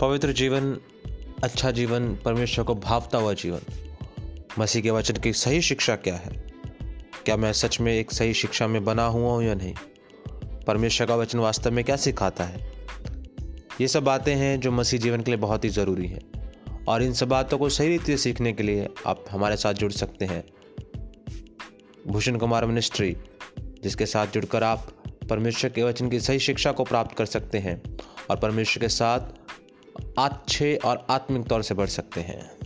पवित्र जीवन अच्छा जीवन, परमेश्वर को भावता हुआ जीवन। मसीह के वचन की सही शिक्षा क्या है? क्या मैं सच में एक सही शिक्षा में बना हुआ हूँ या नहीं? परमेश्वर का वचन वास्तव में क्या सिखाता है? ये सब बातें हैं जो मसीह जीवन के लिए बहुत ही ज़रूरी हैं। और इन सब बातों को सही रीति से सीखने के लिए आप हमारे साथ जुड़ सकते हैं। भूषण कुमार मिनिस्ट्री, जिसके साथ जुड़कर आप परमेश्वर के वचन की सही शिक्षा को प्राप्त कर सकते हैं और परमेश्वर के साथ अच्छे और आत्मिक तौर से बढ़ सकते हैं।